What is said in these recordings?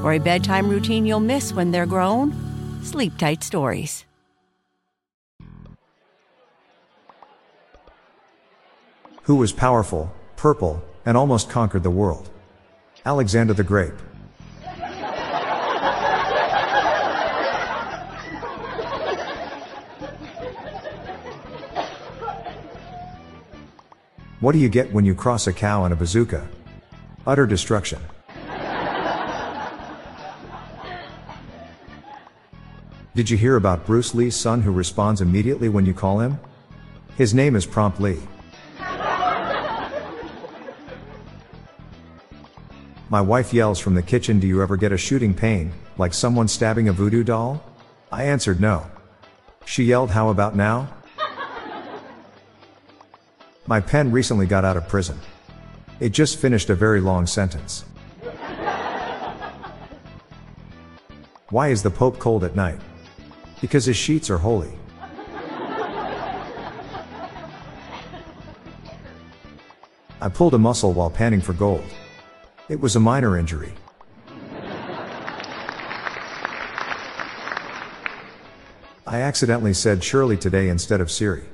For a bedtime routine you'll miss when they're grown, Sleep Tight Stories. Who was powerful, purple, and almost conquered the world? Alexander the Grape. What do you get when you cross a cow and a bazooka? Utter destruction. Did you hear about Bruce Lee's son who responds immediately when you call him? His name is Prompt Lee. My wife yells from the kitchen, Do you ever get a shooting pain, like someone stabbing a voodoo doll? I answered no. She yelled, How about now? My pen recently got out of prison. It just finished a very long sentence. Why is the Pope cold at night? Because his sheets are holy. I pulled a muscle while panning for gold. It was a minor injury. I accidentally said Shirley today instead of Siri.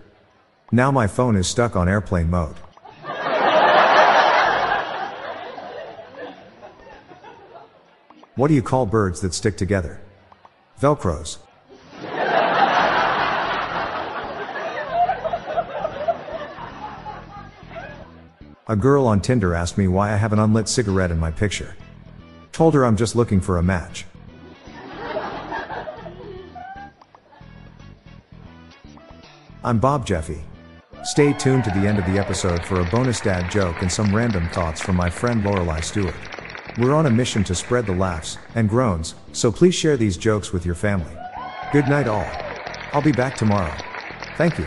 Now my phone is stuck on airplane mode. What do you call birds that stick together? Velcros. A girl on Tinder asked me why I have an unlit cigarette in my picture. Told her I'm just looking for a match. I'm Bob Jeffy. Stay tuned to the end of the episode for a bonus dad joke and some random thoughts from my friend Lorelai Stewart. We're on a mission to spread the laughs and groans, so please share these jokes with your family. Good night, all. I'll be back tomorrow. Thank you.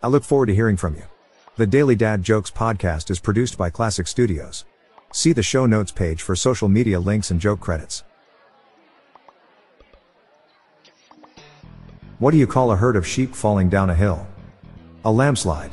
I look forward to hearing from you. The Daily Dad Jokes podcast is produced by Classic Studios. See the show notes page for social media links and joke credits. What do you call a herd of sheep falling down a hill? A landslide.